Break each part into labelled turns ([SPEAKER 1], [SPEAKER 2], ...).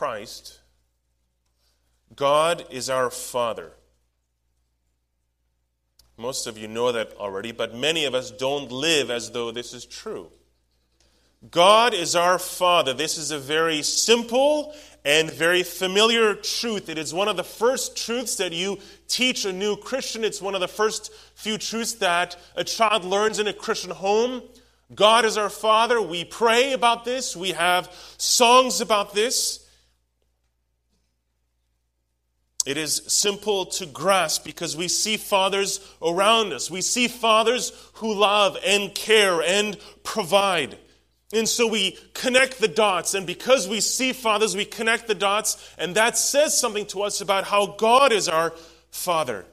[SPEAKER 1] Christ, God is our Father. Most of you know that already, but many of us don't live as though this is true. God is our Father. This is a very simple and very familiar truth. It is one of the first truths that you teach a new Christian. It's one of the first few truths that a child learns in a Christian home. God is our Father. We pray about this, we have songs about this. It is simple to grasp because we see fathers around us. We see fathers who love and care and provide. And so we connect the dots, and because we see fathers, we connect the dots, and that says something to us about how God is our Father.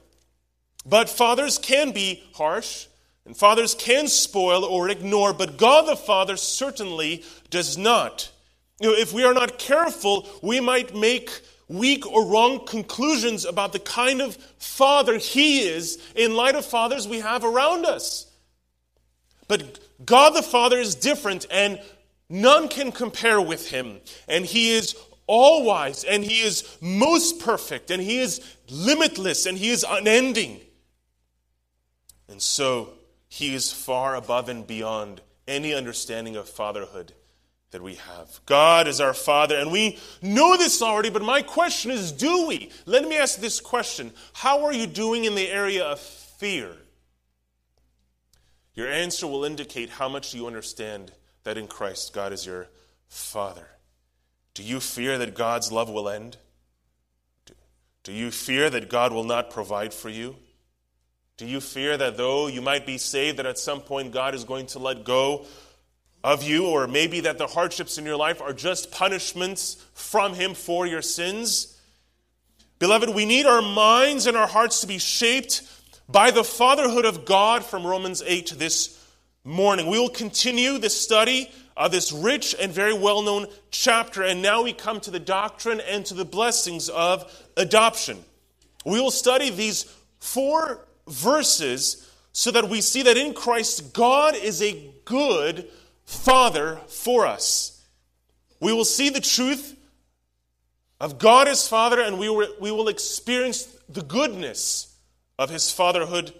[SPEAKER 1] But fathers can be harsh, and fathers can spoil or ignore, but God the Father certainly does not. You know, if we are not careful, we might make weak or wrong conclusions about the kind of father he is in light of fathers we have around us. But God the Father is different and none can compare with him. And he is all wise and he is most perfect and he is limitless and he is unending. And so he is far above and beyond any understanding of fatherhood that we have. God is our Father, and we know this already, but my question is do we? Let me ask this question How are you doing in the area of fear? Your answer will indicate how much you understand that in Christ God is your Father. Do you fear that God's love will end? Do you fear that God will not provide for you? Do you fear that though you might be saved, that at some point God is going to let go of you, or maybe that the hardships in your life are just punishments from Him for your sins. Beloved, we need our minds and our hearts to be shaped by the fatherhood of God from Romans 8 this morning. We will continue this study of this rich and very well known chapter, and now we come to the doctrine and to the blessings of adoption. We will study these four verses so that we see that in Christ, God is a good Father for us. We will see the truth of God as Father, and we will, we will experience the goodness of His fatherhood.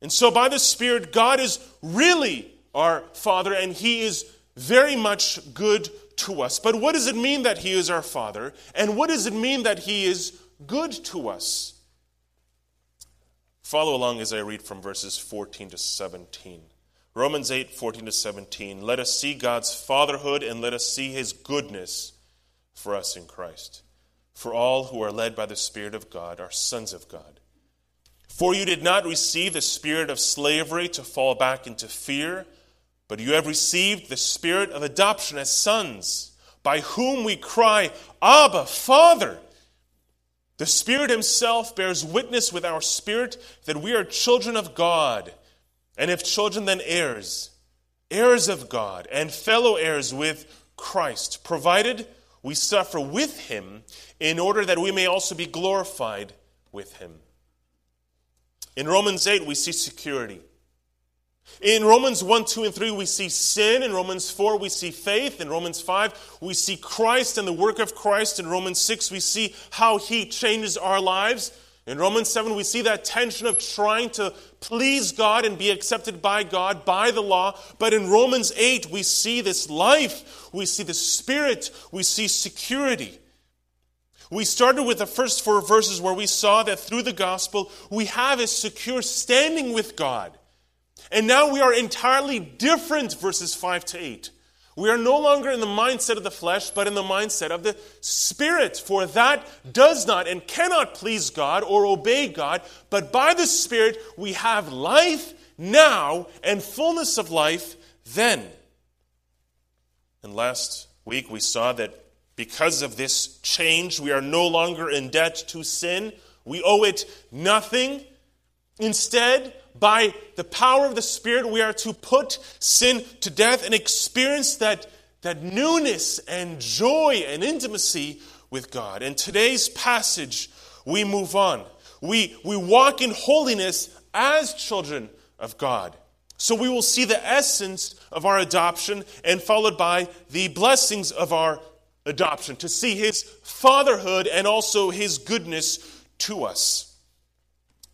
[SPEAKER 1] And so, by the Spirit, God is really our Father, and He is very much good to us. But what does it mean that He is our Father? And what does it mean that He is good to us? Follow along as I read from verses 14 to 17. Romans 8, 14 to 17. Let us see God's fatherhood and let us see his goodness for us in Christ. For all who are led by the Spirit of God are sons of God. For you did not receive the spirit of slavery to fall back into fear, but you have received the spirit of adoption as sons, by whom we cry, Abba, Father. The Spirit Himself bears witness with our spirit that we are children of God. And if children, then heirs, heirs of God, and fellow heirs with Christ, provided we suffer with him in order that we may also be glorified with him. In Romans 8, we see security. In Romans 1, 2, and 3, we see sin. In Romans 4, we see faith. In Romans 5, we see Christ and the work of Christ. In Romans 6, we see how he changes our lives. In Romans 7, we see that tension of trying to please God and be accepted by God by the law. But in Romans 8, we see this life, we see the Spirit, we see security. We started with the first four verses where we saw that through the gospel, we have a secure standing with God. And now we are entirely different, verses 5 to 8. We are no longer in the mindset of the flesh, but in the mindset of the Spirit. For that does not and cannot please God or obey God, but by the Spirit we have life now and fullness of life then. And last week we saw that because of this change, we are no longer in debt to sin. We owe it nothing. Instead, by the power of the Spirit, we are to put sin to death and experience that, that newness and joy and intimacy with God. In today's passage, we move on. We, we walk in holiness as children of God. So we will see the essence of our adoption and followed by the blessings of our adoption, to see his fatherhood and also his goodness to us.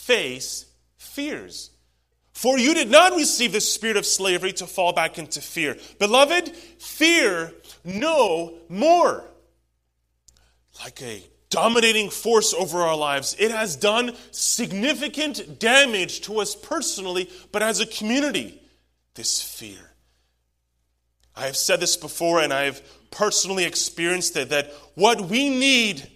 [SPEAKER 1] face fears. For you did not receive the spirit of slavery to fall back into fear. Beloved, fear no more. Like a dominating force over our lives, it has done significant damage to us personally, but as a community, this fear. I have said this before and I have personally experienced it that what we need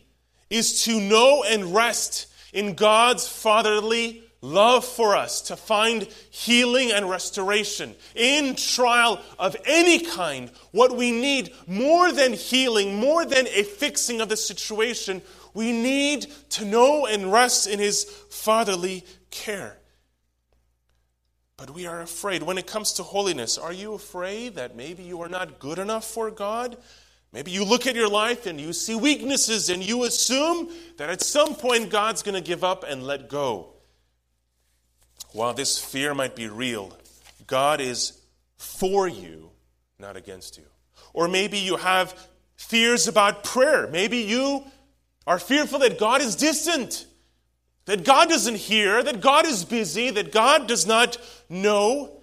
[SPEAKER 1] is to know and rest in God's fatherly love for us, to find healing and restoration in trial of any kind. What we need more than healing, more than a fixing of the situation, we need to know and rest in His fatherly care. But we are afraid. When it comes to holiness, are you afraid that maybe you are not good enough for God? Maybe you look at your life and you see weaknesses and you assume that at some point God's going to give up and let go. While this fear might be real, God is for you, not against you. Or maybe you have fears about prayer. Maybe you are fearful that God is distant. That God doesn't hear, that God is busy, that God does not know.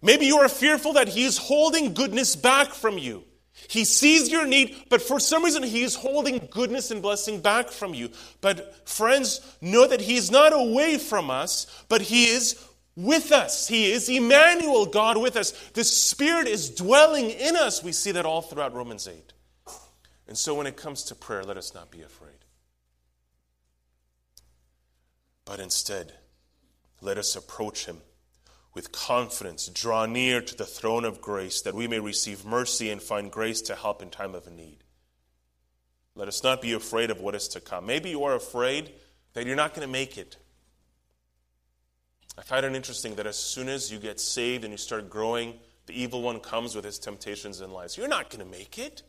[SPEAKER 1] Maybe you are fearful that He is holding goodness back from you. He sees your need, but for some reason He is holding goodness and blessing back from you. But friends, know that He is not away from us, but He is with us. He is Emmanuel, God with us. The Spirit is dwelling in us. We see that all throughout Romans 8. And so when it comes to prayer, let us not be afraid. But instead, let us approach him with confidence, draw near to the throne of grace that we may receive mercy and find grace to help in time of need. Let us not be afraid of what is to come. Maybe you are afraid that you're not going to make it. I find it interesting that as soon as you get saved and you start growing, the evil one comes with his temptations and lies. You're not going to make it.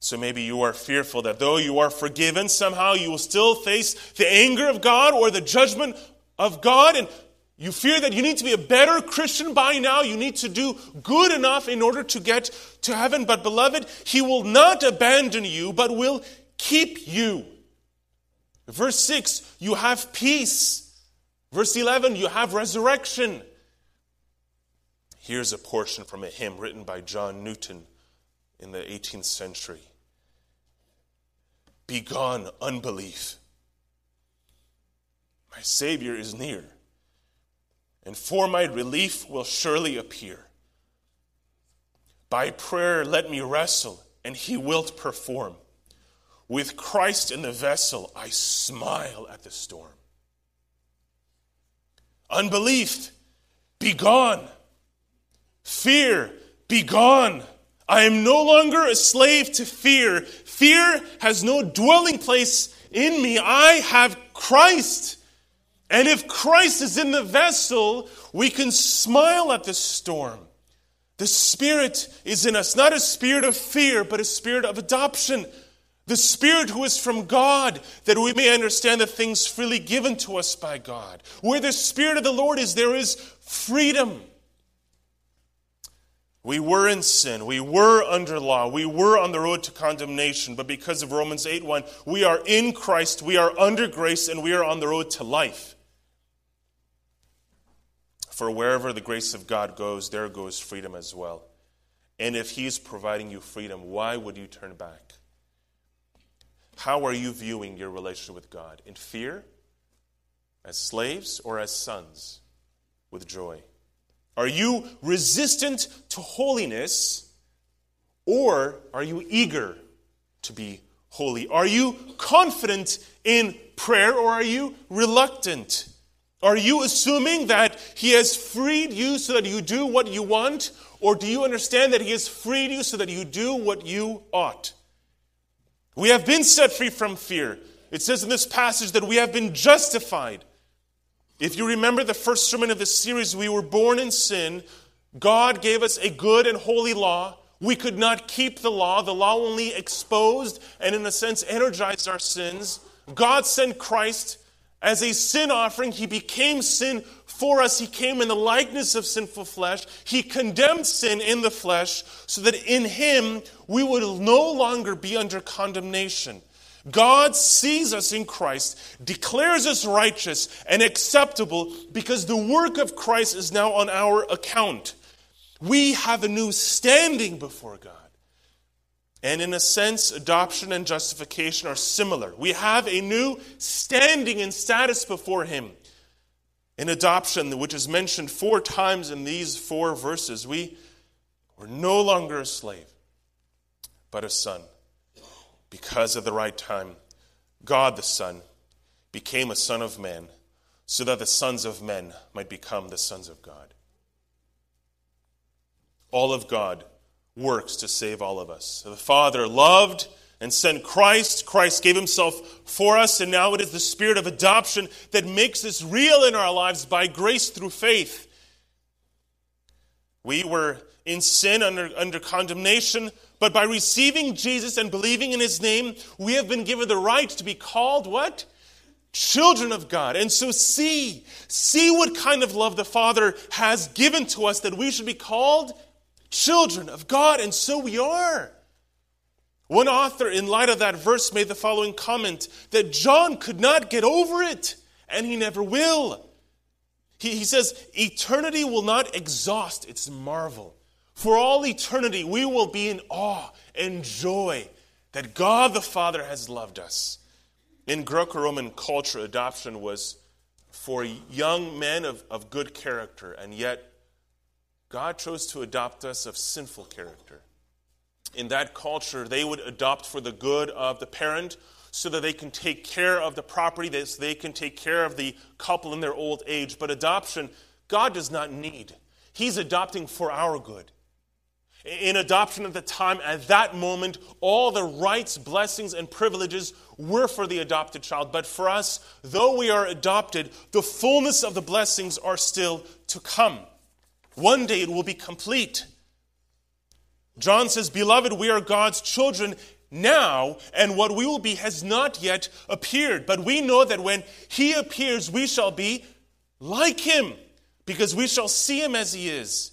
[SPEAKER 1] So maybe you are fearful that though you are forgiven, somehow you will still face the anger of God or the judgment of God. And you fear that you need to be a better Christian by now. You need to do good enough in order to get to heaven. But beloved, He will not abandon you, but will keep you. Verse 6, you have peace. Verse 11, you have resurrection. Here's a portion from a hymn written by John Newton in the 18th century. Begone unbelief. My Savior is near, and for my relief will surely appear. By prayer let me wrestle, and he wilt perform. With Christ in the vessel, I smile at the storm. Unbelief, be gone. Fear, be gone. I am no longer a slave to fear. Fear has no dwelling place in me. I have Christ. And if Christ is in the vessel, we can smile at the storm. The Spirit is in us, not a spirit of fear, but a spirit of adoption. The Spirit who is from God, that we may understand the things freely given to us by God. Where the Spirit of the Lord is, there is freedom. We were in sin. We were under law. We were on the road to condemnation. But because of Romans 8 1, we are in Christ, we are under grace, and we are on the road to life. For wherever the grace of God goes, there goes freedom as well. And if He's providing you freedom, why would you turn back? How are you viewing your relationship with God? In fear? As slaves or as sons? With joy? Are you resistant to holiness or are you eager to be holy? Are you confident in prayer or are you reluctant? Are you assuming that He has freed you so that you do what you want? Or do you understand that He has freed you so that you do what you ought? We have been set free from fear. It says in this passage that we have been justified. If you remember the first sermon of this series, we were born in sin. God gave us a good and holy law. We could not keep the law. The law only exposed and, in a sense, energized our sins. God sent Christ as a sin offering. He became sin for us. He came in the likeness of sinful flesh. He condemned sin in the flesh so that in Him we would no longer be under condemnation. God sees us in Christ, declares us righteous and acceptable because the work of Christ is now on our account. We have a new standing before God. And in a sense, adoption and justification are similar. We have a new standing and status before Him. In adoption, which is mentioned four times in these four verses, we were no longer a slave, but a son. Because of the right time, God the Son became a son of man, so that the sons of men might become the sons of God. All of God works to save all of us. The Father loved and sent Christ. Christ gave himself for us, and now it is the spirit of adoption that makes this real in our lives by grace through faith. We were in sin under, under condemnation, but by receiving Jesus and believing in his name, we have been given the right to be called what? Children of God. And so see, see what kind of love the Father has given to us that we should be called children of God, and so we are. One author, in light of that verse, made the following comment that John could not get over it, and he never will. He, he says, Eternity will not exhaust its marvel. For all eternity, we will be in awe and joy that God the Father has loved us. In Greco Roman culture, adoption was for young men of, of good character, and yet God chose to adopt us of sinful character. In that culture, they would adopt for the good of the parent so that they can take care of the property, so they can take care of the couple in their old age. But adoption, God does not need. He's adopting for our good. In adoption at the time, at that moment, all the rights, blessings, and privileges were for the adopted child. But for us, though we are adopted, the fullness of the blessings are still to come. One day it will be complete. John says, Beloved, we are God's children now, and what we will be has not yet appeared. But we know that when he appears, we shall be like him, because we shall see him as he is.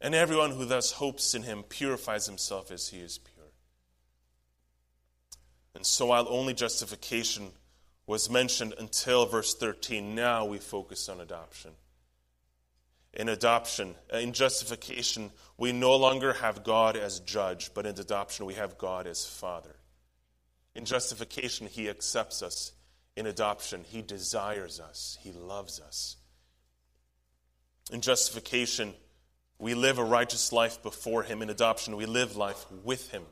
[SPEAKER 1] And everyone who thus hopes in him purifies himself as he is pure. And so, while only justification was mentioned until verse 13, now we focus on adoption in adoption, uh, in justification, we no longer have God as judge, but in adoption, we have God as Father. In justification, He accepts us. In adoption, He desires us, He loves us. In justification, we live a righteous life before Him. In adoption, we live life with Him.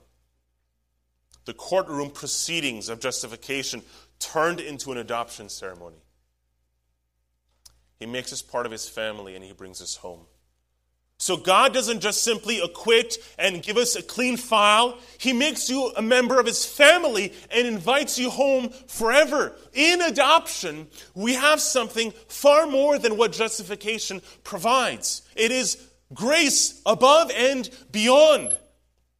[SPEAKER 1] The courtroom proceedings of justification turned into an adoption ceremony. He makes us part of his family and he brings us home. So God doesn't just simply acquit and give us a clean file. He makes you a member of his family and invites you home forever. In adoption, we have something far more than what justification provides. It is grace above and beyond.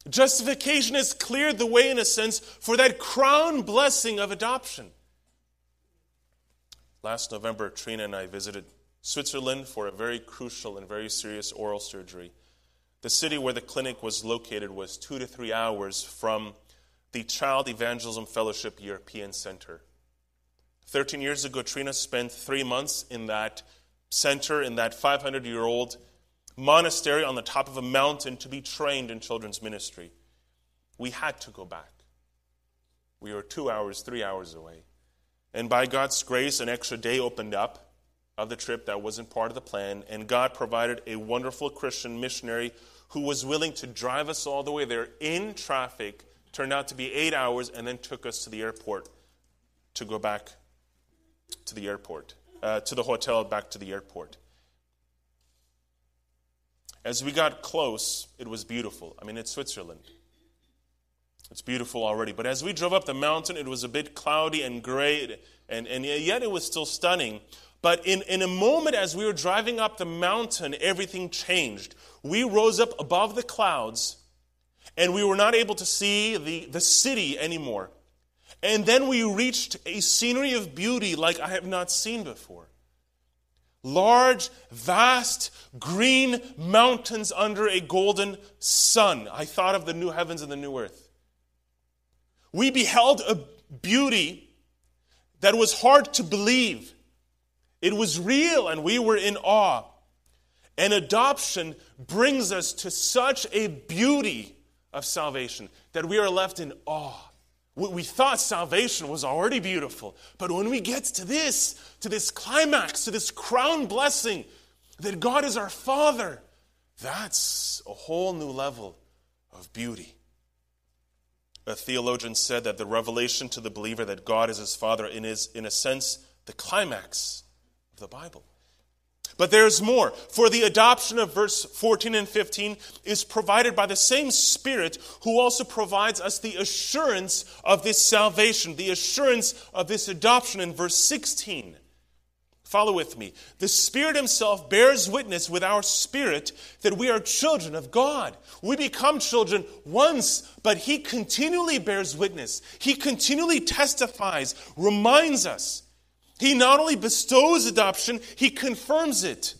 [SPEAKER 1] Justification has cleared the way, in a sense, for that crown blessing of adoption. Last November, Trina and I visited Switzerland for a very crucial and very serious oral surgery. The city where the clinic was located was two to three hours from the Child Evangelism Fellowship European Center. 13 years ago, Trina spent three months in that center, in that 500 year old monastery on the top of a mountain to be trained in children's ministry. We had to go back. We were two hours, three hours away. And by God's grace, an extra day opened up of the trip that wasn't part of the plan, and God provided a wonderful Christian missionary who was willing to drive us all the way there in traffic. Turned out to be eight hours, and then took us to the airport to go back to the airport. uh, to the hotel, back to the airport. As we got close, it was beautiful. I mean, it's Switzerland. It's beautiful already. But as we drove up the mountain, it was a bit cloudy and gray, and, and yet it was still stunning. But in, in a moment, as we were driving up the mountain, everything changed. We rose up above the clouds, and we were not able to see the, the city anymore. And then we reached a scenery of beauty like I have not seen before. Large, vast, green mountains under a golden sun. I thought of the new heavens and the new earth. We beheld a beauty that was hard to believe. It was real, and we were in awe. And adoption brings us to such a beauty of salvation that we are left in awe. We thought salvation was already beautiful, but when we get to this, to this climax, to this crown blessing, that God is our Father, that's a whole new level of beauty. A theologian said that the revelation to the believer that God is his Father is, in a sense, the climax of the Bible. But there's more. For the adoption of verse 14 and 15 is provided by the same Spirit who also provides us the assurance of this salvation, the assurance of this adoption in verse 16. Follow with me. The Spirit Himself bears witness with our spirit that we are children of God. We become children once, but He continually bears witness. He continually testifies, reminds us he not only bestows adoption, he confirms it.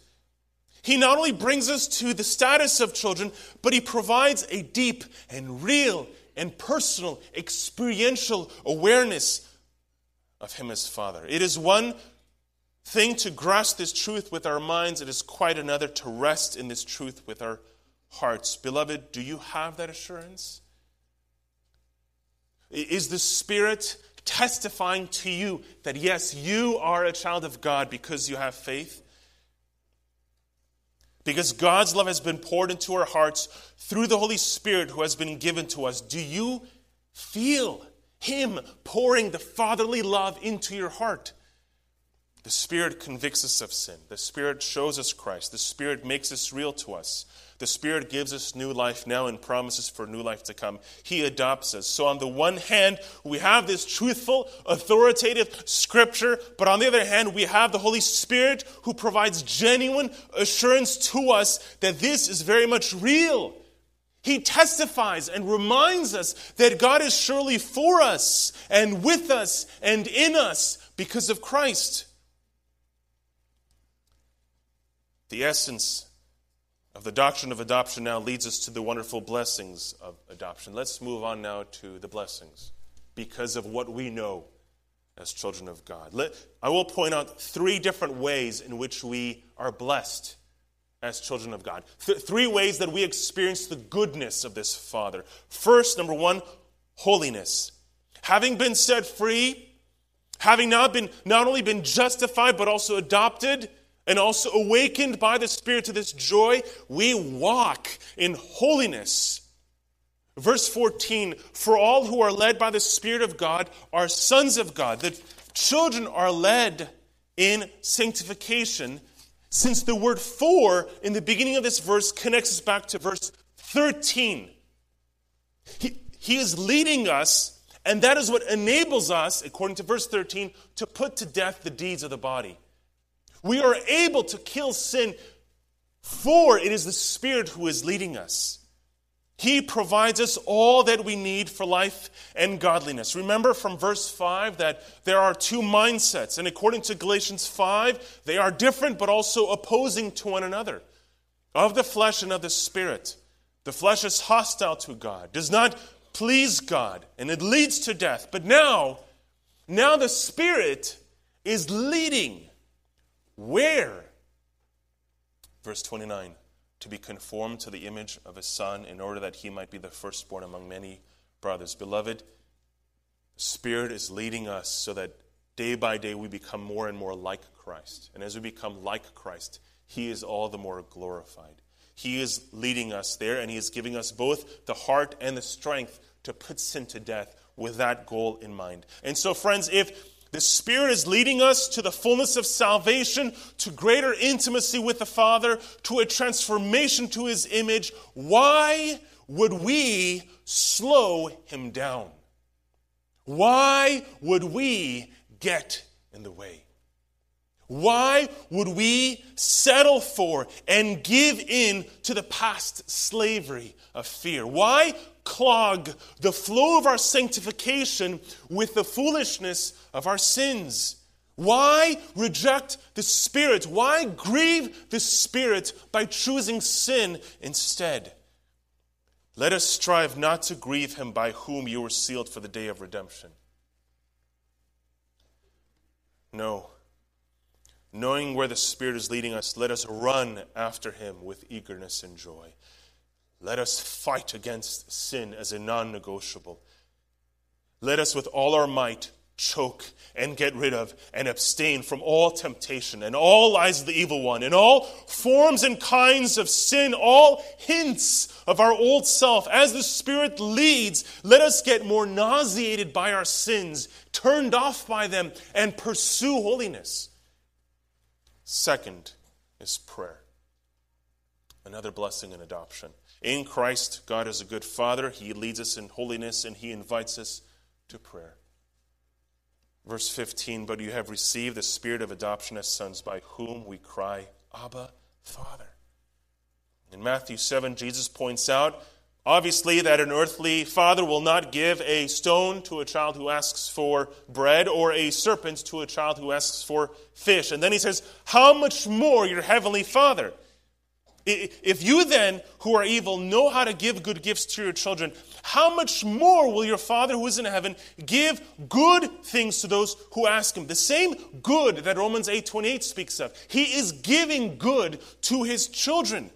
[SPEAKER 1] He not only brings us to the status of children, but he provides a deep and real and personal experiential awareness of him as Father. It is one thing to grasp this truth with our minds, it is quite another to rest in this truth with our hearts. Beloved, do you have that assurance? Is the Spirit testifying to you that yes, you are a child of God because you have faith. Because God's love has been poured into our hearts through the Holy Spirit who has been given to us. Do you feel Him pouring the fatherly love into your heart? The Spirit convicts us of sin. The Spirit shows us Christ. The Spirit makes us real to us. The Spirit gives us new life now and promises for new life to come. He adopts us. So, on the one hand, we have this truthful, authoritative scripture, but on the other hand, we have the Holy Spirit who provides genuine assurance to us that this is very much real. He testifies and reminds us that God is surely for us and with us and in us because of Christ. The essence of the doctrine of adoption now leads us to the wonderful blessings of adoption. Let's move on now to the blessings because of what we know as children of God. Let, I will point out three different ways in which we are blessed as children of God. Th- three ways that we experience the goodness of this Father. First, number one, holiness. Having been set free, having now been not only been justified but also adopted and also awakened by the Spirit to this joy, we walk in holiness. Verse 14 For all who are led by the Spirit of God are sons of God. The children are led in sanctification, since the word for in the beginning of this verse connects us back to verse 13. He, he is leading us, and that is what enables us, according to verse 13, to put to death the deeds of the body. We are able to kill sin, for it is the Spirit who is leading us. He provides us all that we need for life and godliness. Remember from verse 5 that there are two mindsets, and according to Galatians 5, they are different but also opposing to one another of the flesh and of the spirit. The flesh is hostile to God, does not please God, and it leads to death. But now, now the spirit is leading where? Verse 29 to be conformed to the image of his Son, in order that he might be the firstborn among many brothers. Beloved, Spirit is leading us so that day by day we become more and more like Christ. And as we become like Christ, he is all the more glorified. He is leading us there, and he is giving us both the heart and the strength to put sin to death with that goal in mind. And so, friends, if The Spirit is leading us to the fullness of salvation, to greater intimacy with the Father, to a transformation to His image. Why would we slow Him down? Why would we get in the way? Why would we settle for and give in to the past slavery of fear? Why clog the flow of our sanctification with the foolishness of our sins? Why reject the Spirit? Why grieve the Spirit by choosing sin instead? Let us strive not to grieve Him by whom you were sealed for the day of redemption. No Knowing where the Spirit is leading us, let us run after Him with eagerness and joy. Let us fight against sin as a non negotiable. Let us, with all our might, choke and get rid of and abstain from all temptation and all lies of the evil one and all forms and kinds of sin, all hints of our old self. As the Spirit leads, let us get more nauseated by our sins, turned off by them, and pursue holiness. Second is prayer. Another blessing in adoption. In Christ, God is a good Father. He leads us in holiness and He invites us to prayer. Verse 15 But you have received the spirit of adoption as sons, by whom we cry, Abba, Father. In Matthew 7, Jesus points out Obviously, that an earthly father will not give a stone to a child who asks for bread or a serpent to a child who asks for fish. And then he says, How much more your heavenly father? If you then, who are evil, know how to give good gifts to your children, how much more will your Father who is in heaven give good things to those who ask him? The same good that Romans 8:28 speaks of. He is giving good to his children.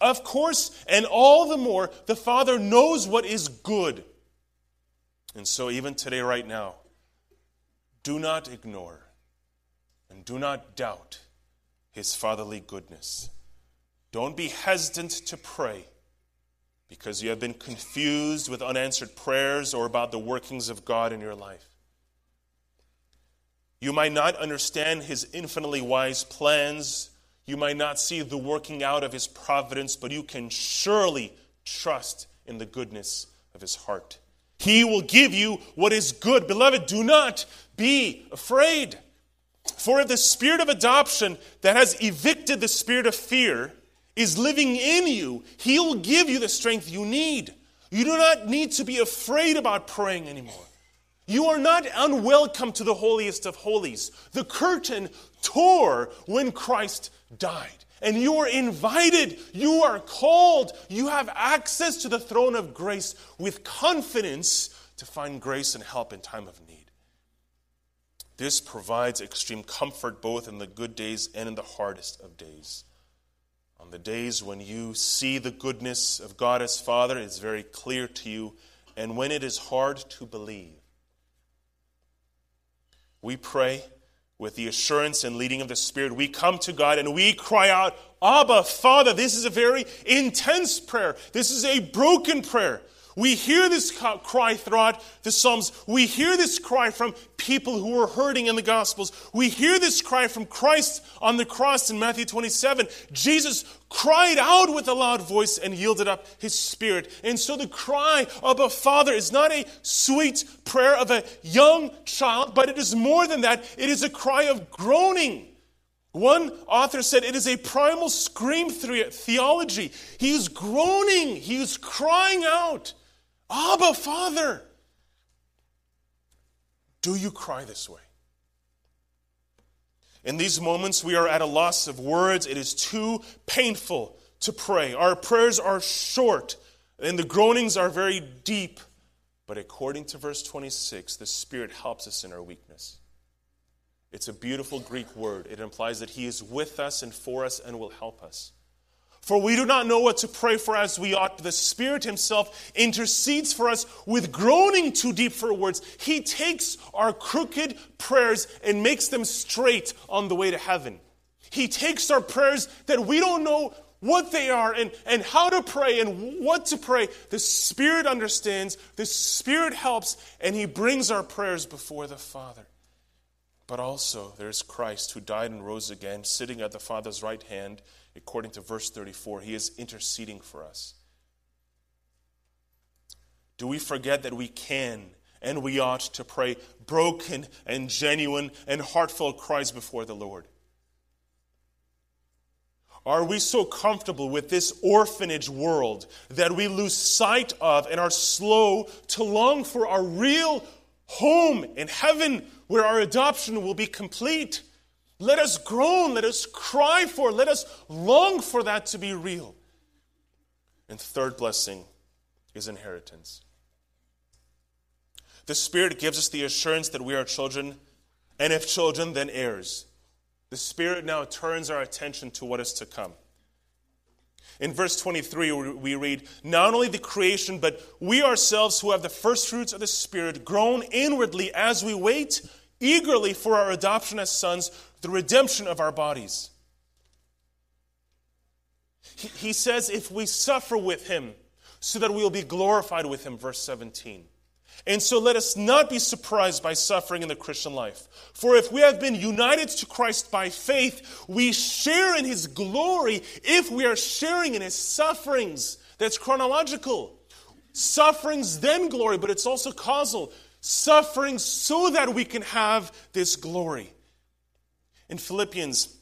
[SPEAKER 1] Of course, and all the more, the Father knows what is good. And so, even today, right now, do not ignore and do not doubt His fatherly goodness. Don't be hesitant to pray because you have been confused with unanswered prayers or about the workings of God in your life. You might not understand His infinitely wise plans you might not see the working out of his providence, but you can surely trust in the goodness of his heart. He will give you what is good. Beloved, do not be afraid. For if the spirit of adoption that has evicted the spirit of fear is living in you, he will give you the strength you need. You do not need to be afraid about praying anymore. You are not unwelcome to the holiest of holies. The curtain tore when Christ died. And you are invited, you are called, you have access to the throne of grace with confidence to find grace and help in time of need. This provides extreme comfort both in the good days and in the hardest of days. On the days when you see the goodness of God as Father, it's very clear to you, and when it is hard to believe. We pray with the assurance and leading of the Spirit, we come to God and we cry out, Abba, Father. This is a very intense prayer. This is a broken prayer. We hear this cry throughout the Psalms. We hear this cry from people who are hurting in the Gospels. We hear this cry from Christ on the cross in Matthew 27. Jesus cried out with a loud voice and yielded up his spirit. And so the cry of a father is not a sweet prayer of a young child, but it is more than that. It is a cry of groaning. One author said it is a primal scream through theology. He is groaning, he is crying out. Abba, Father. Do you cry this way? In these moments, we are at a loss of words. It is too painful to pray. Our prayers are short, and the groanings are very deep. But according to verse 26, the Spirit helps us in our weakness. It's a beautiful Greek word. It implies that He is with us and for us and will help us. For we do not know what to pray for as we ought. The Spirit Himself intercedes for us with groaning too deep for words. He takes our crooked prayers and makes them straight on the way to heaven. He takes our prayers that we don't know what they are and, and how to pray and what to pray. The Spirit understands, the Spirit helps, and He brings our prayers before the Father. But also, there's Christ who died and rose again, sitting at the Father's right hand, according to verse 34. He is interceding for us. Do we forget that we can and we ought to pray broken and genuine and heartfelt cries before the Lord? Are we so comfortable with this orphanage world that we lose sight of and are slow to long for our real home in heaven where our adoption will be complete? Let us groan, let us cry for, let us long for that to be real. And third blessing is inheritance. The Spirit gives us the assurance that we are children, and if children, then heirs. The Spirit now turns our attention to what is to come. In verse 23, we read, Not only the creation, but we ourselves who have the first fruits of the Spirit groan inwardly as we wait eagerly for our adoption as sons, the redemption of our bodies. He, he says, If we suffer with him, so that we will be glorified with him, verse 17. And so let us not be surprised by suffering in the Christian life. For if we have been united to Christ by faith, we share in his glory if we are sharing in his sufferings. That's chronological. Sufferings, then glory, but it's also causal. Suffering so that we can have this glory. In Philippians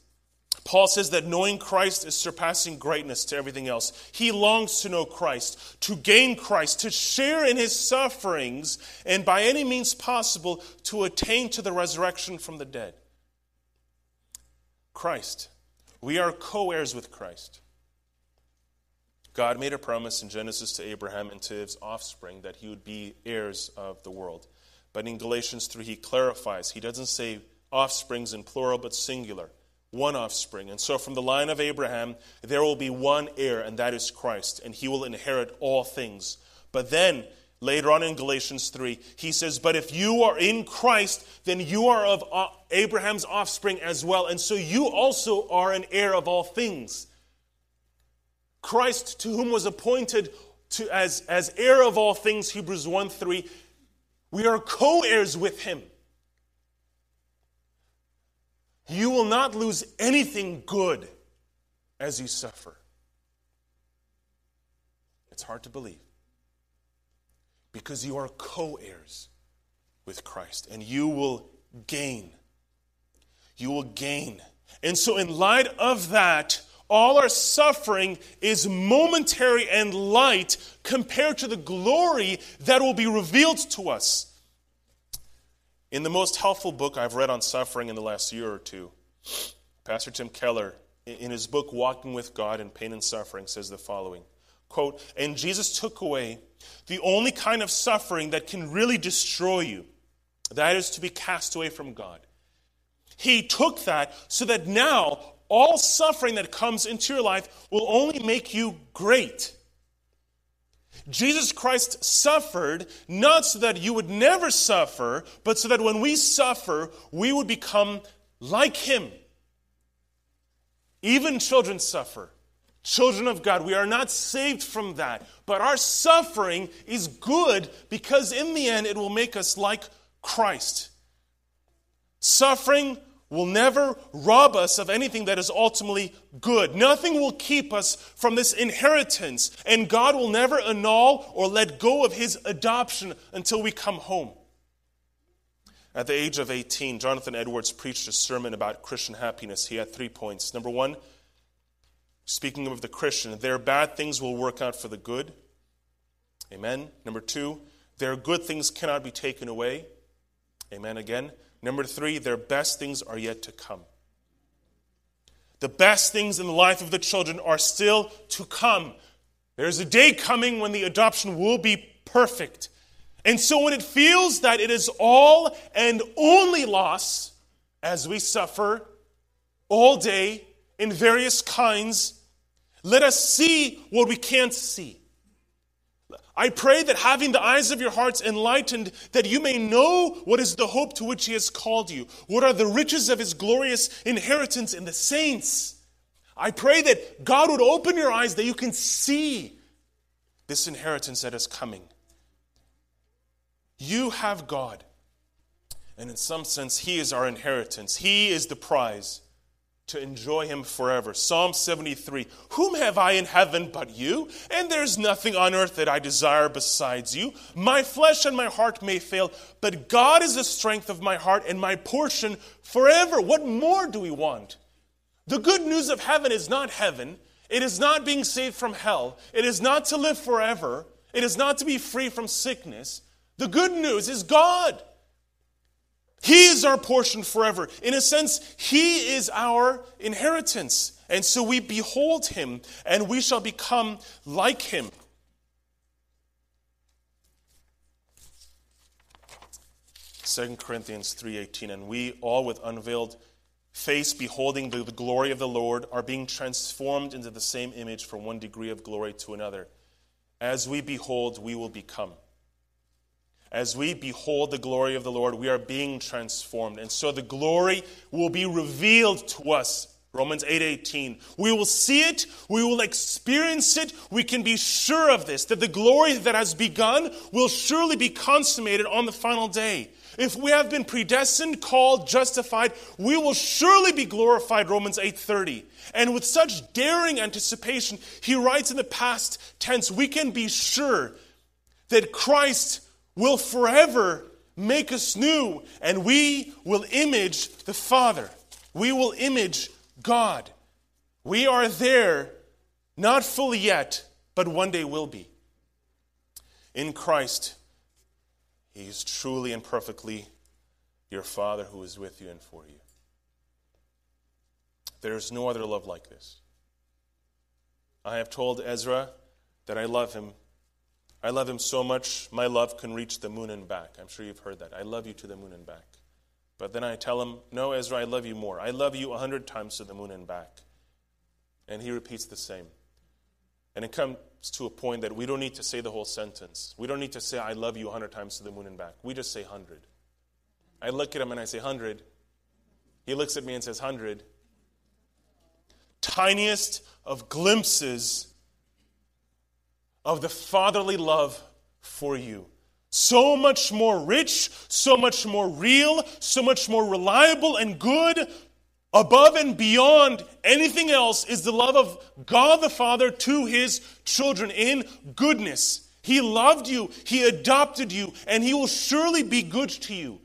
[SPEAKER 1] Paul says that knowing Christ is surpassing greatness to everything else. He longs to know Christ, to gain Christ, to share in his sufferings, and by any means possible to attain to the resurrection from the dead. Christ. We are co heirs with Christ. God made a promise in Genesis to Abraham and to his offspring that he would be heirs of the world. But in Galatians 3, he clarifies. He doesn't say offsprings in plural, but singular one offspring. And so, from the line of Abraham, there will be one heir, and that is Christ, and he will inherit all things. But then, later on in Galatians 3, he says, But if you are in Christ, then you are of uh, Abraham's offspring as well, and so you also are an heir of all things. Christ, to whom was appointed to, as, as heir of all things, Hebrews 1 3, we are co heirs with him. You will not lose anything good as you suffer. It's hard to believe because you are co heirs with Christ and you will gain. You will gain. And so, in light of that, all our suffering is momentary and light compared to the glory that will be revealed to us. In the most helpful book I've read on suffering in the last year or two, Pastor Tim Keller, in his book Walking with God in Pain and Suffering, says the following quote, And Jesus took away the only kind of suffering that can really destroy you, that is to be cast away from God. He took that so that now all suffering that comes into your life will only make you great. Jesus Christ suffered not so that you would never suffer, but so that when we suffer, we would become like him. Even children suffer. Children of God, we are not saved from that. But our suffering is good because in the end it will make us like Christ. Suffering will never rob us of anything that is ultimately good. Nothing will keep us from this inheritance, and God will never annul or let go of his adoption until we come home. At the age of 18, Jonathan Edwards preached a sermon about Christian happiness. He had three points. Number one, speaking of the Christian, their bad things will work out for the good. Amen. Number two, their good things cannot be taken away. Amen again. Number three, their best things are yet to come. The best things in the life of the children are still to come. There's a day coming when the adoption will be perfect. And so when it feels that it is all and only loss, as we suffer all day in various kinds, let us see what we can't see. I pray that having the eyes of your hearts enlightened, that you may know what is the hope to which He has called you, what are the riches of His glorious inheritance in the saints. I pray that God would open your eyes that you can see this inheritance that is coming. You have God, And in some sense, He is our inheritance. He is the prize to enjoy Him forever. Psalm 73 Whom have I in heaven but you? And there's nothing on earth that I desire besides you. My flesh and my heart may fail, but God is the strength of my heart and my portion forever. What more do we want? The good news of heaven is not heaven. It is not being saved from hell. It is not to live forever. It is not to be free from sickness. The good news is God. He is our portion forever. In a sense, He is our inheritance. And so we behold Him and we shall become like Him. Second Corinthians 3:18 and we all with unveiled face beholding the, the glory of the Lord are being transformed into the same image from one degree of glory to another as we behold we will become as we behold the glory of the Lord, we are being transformed. And so the glory will be revealed to us. Romans 8:18. 8, we will see it, we will experience it, we can be sure of this that the glory that has begun will surely be consummated on the final day. If we have been predestined, called, justified, we will surely be glorified, Romans 8:30. And with such daring anticipation, he writes in the past tense, we can be sure that Christ will forever make us new, and we will image the Father. We will image God. We are there, not fully yet, but one day will be. In Christ, He is truly and perfectly your Father who is with you and for you. There is no other love like this. I have told Ezra that I love him I love him so much, my love can reach the moon and back. I'm sure you've heard that. I love you to the moon and back. But then I tell him, No, Ezra, I love you more. I love you a hundred times to the moon and back. And he repeats the same. And it comes to a point that we don't need to say the whole sentence. We don't need to say, I love you a hundred times to the moon and back. We just say hundred. I look at him and I say, hundred. He looks at me and says, hundred. Tiniest of glimpses of the fatherly love for you. So much more rich, so much more real, so much more reliable and good, above and beyond anything else, is the love of God the Father to his children in goodness. He loved you, He adopted you, and He will surely be good to you.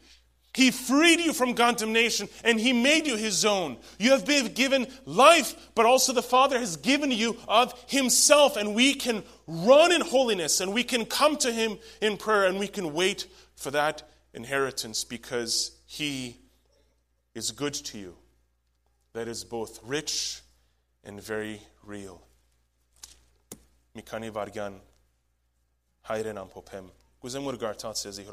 [SPEAKER 1] He freed you from condemnation and He made you His own. You have been given life, but also the Father has given you of Himself, and we can run in holiness and we can come to Him in prayer and we can wait for that inheritance because He is good to you. That is both rich and very real. Mikani vargan hayren am popem. Guzem urgar tatsezi